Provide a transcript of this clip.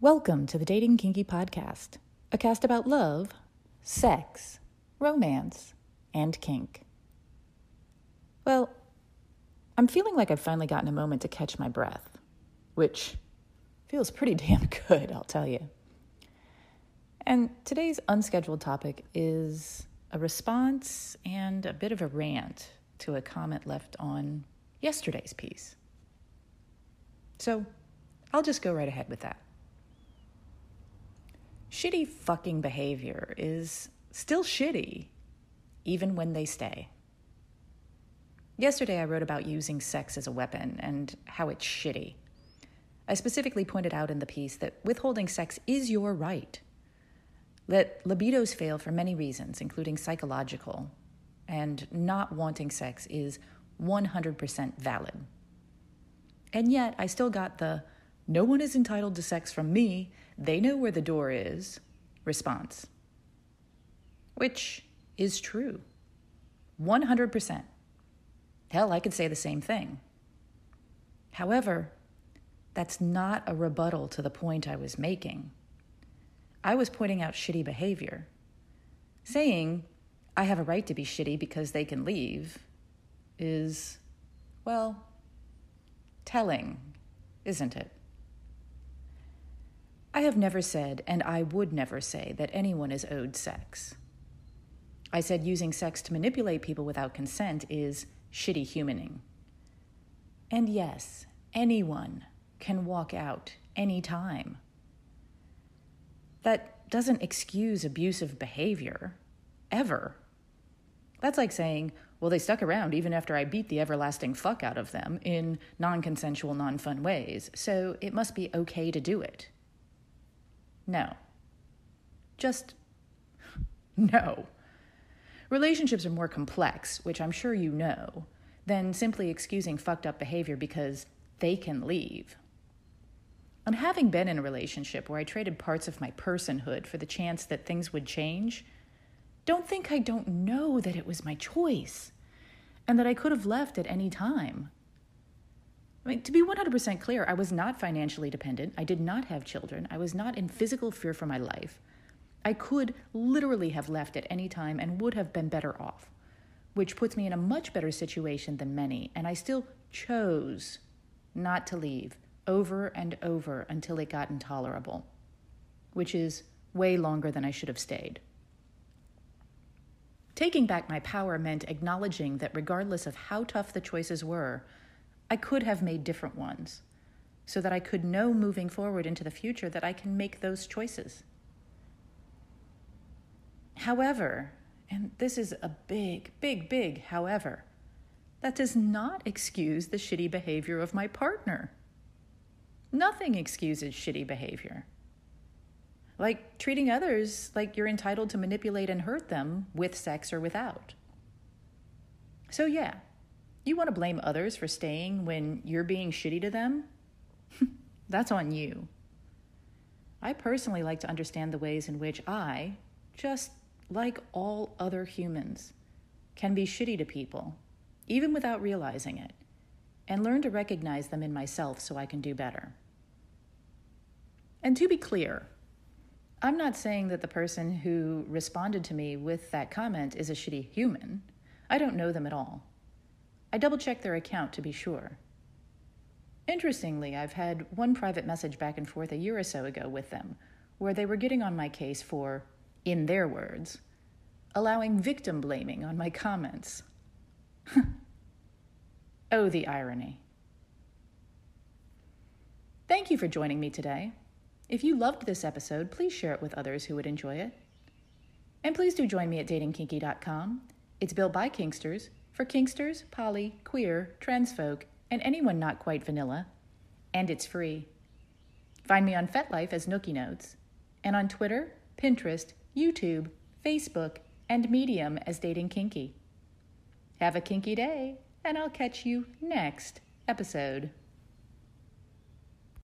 Welcome to the Dating Kinky Podcast, a cast about love, sex, romance, and kink. Well, I'm feeling like I've finally gotten a moment to catch my breath, which feels pretty damn good, I'll tell you. And today's unscheduled topic is a response and a bit of a rant to a comment left on yesterday's piece. So I'll just go right ahead with that. Shitty fucking behavior is still shitty, even when they stay. Yesterday, I wrote about using sex as a weapon and how it's shitty. I specifically pointed out in the piece that withholding sex is your right, that libidos fail for many reasons, including psychological, and not wanting sex is 100% valid. And yet, I still got the no one is entitled to sex from me, they know where the door is response. Which is true. 100%. Hell, I could say the same thing. However, that's not a rebuttal to the point I was making. I was pointing out shitty behavior. Saying, I have a right to be shitty because they can leave, is, well, telling, isn't it? I have never said, and I would never say, that anyone is owed sex. I said using sex to manipulate people without consent is shitty humaning. And yes, anyone can walk out any time. That doesn't excuse abusive behavior, ever. That's like saying, well, they stuck around even after I beat the everlasting fuck out of them in non consensual, non fun ways, so it must be okay to do it. No. Just no. Relationships are more complex, which I'm sure you know, than simply excusing fucked up behavior because they can leave. And having been in a relationship where I traded parts of my personhood for the chance that things would change, don't think I don't know that it was my choice and that I could have left at any time. I mean, to be 100% clear, I was not financially dependent. I did not have children. I was not in physical fear for my life. I could literally have left at any time and would have been better off, which puts me in a much better situation than many. And I still chose not to leave over and over until it got intolerable, which is way longer than I should have stayed. Taking back my power meant acknowledging that regardless of how tough the choices were, I could have made different ones so that I could know moving forward into the future that I can make those choices. However, and this is a big, big, big however, that does not excuse the shitty behavior of my partner. Nothing excuses shitty behavior. Like treating others like you're entitled to manipulate and hurt them with sex or without. So, yeah, you want to blame others for staying when you're being shitty to them? That's on you. I personally like to understand the ways in which I, just like all other humans, can be shitty to people, even without realizing it, and learn to recognize them in myself so I can do better. And to be clear, I'm not saying that the person who responded to me with that comment is a shitty human. I don't know them at all. I double checked their account to be sure. Interestingly, I've had one private message back and forth a year or so ago with them, where they were getting on my case for, in their words, allowing victim blaming on my comments. oh, the irony. Thank you for joining me today. If you loved this episode, please share it with others who would enjoy it. And please do join me at datingkinky.com. It's built by Kinksters for Kinksters, poly, queer, trans folk, and anyone not quite vanilla. And it's free. Find me on FetLife as Nookie Notes, and on Twitter, Pinterest, YouTube, Facebook, and Medium as Dating Kinky. Have a kinky day, and I'll catch you next episode.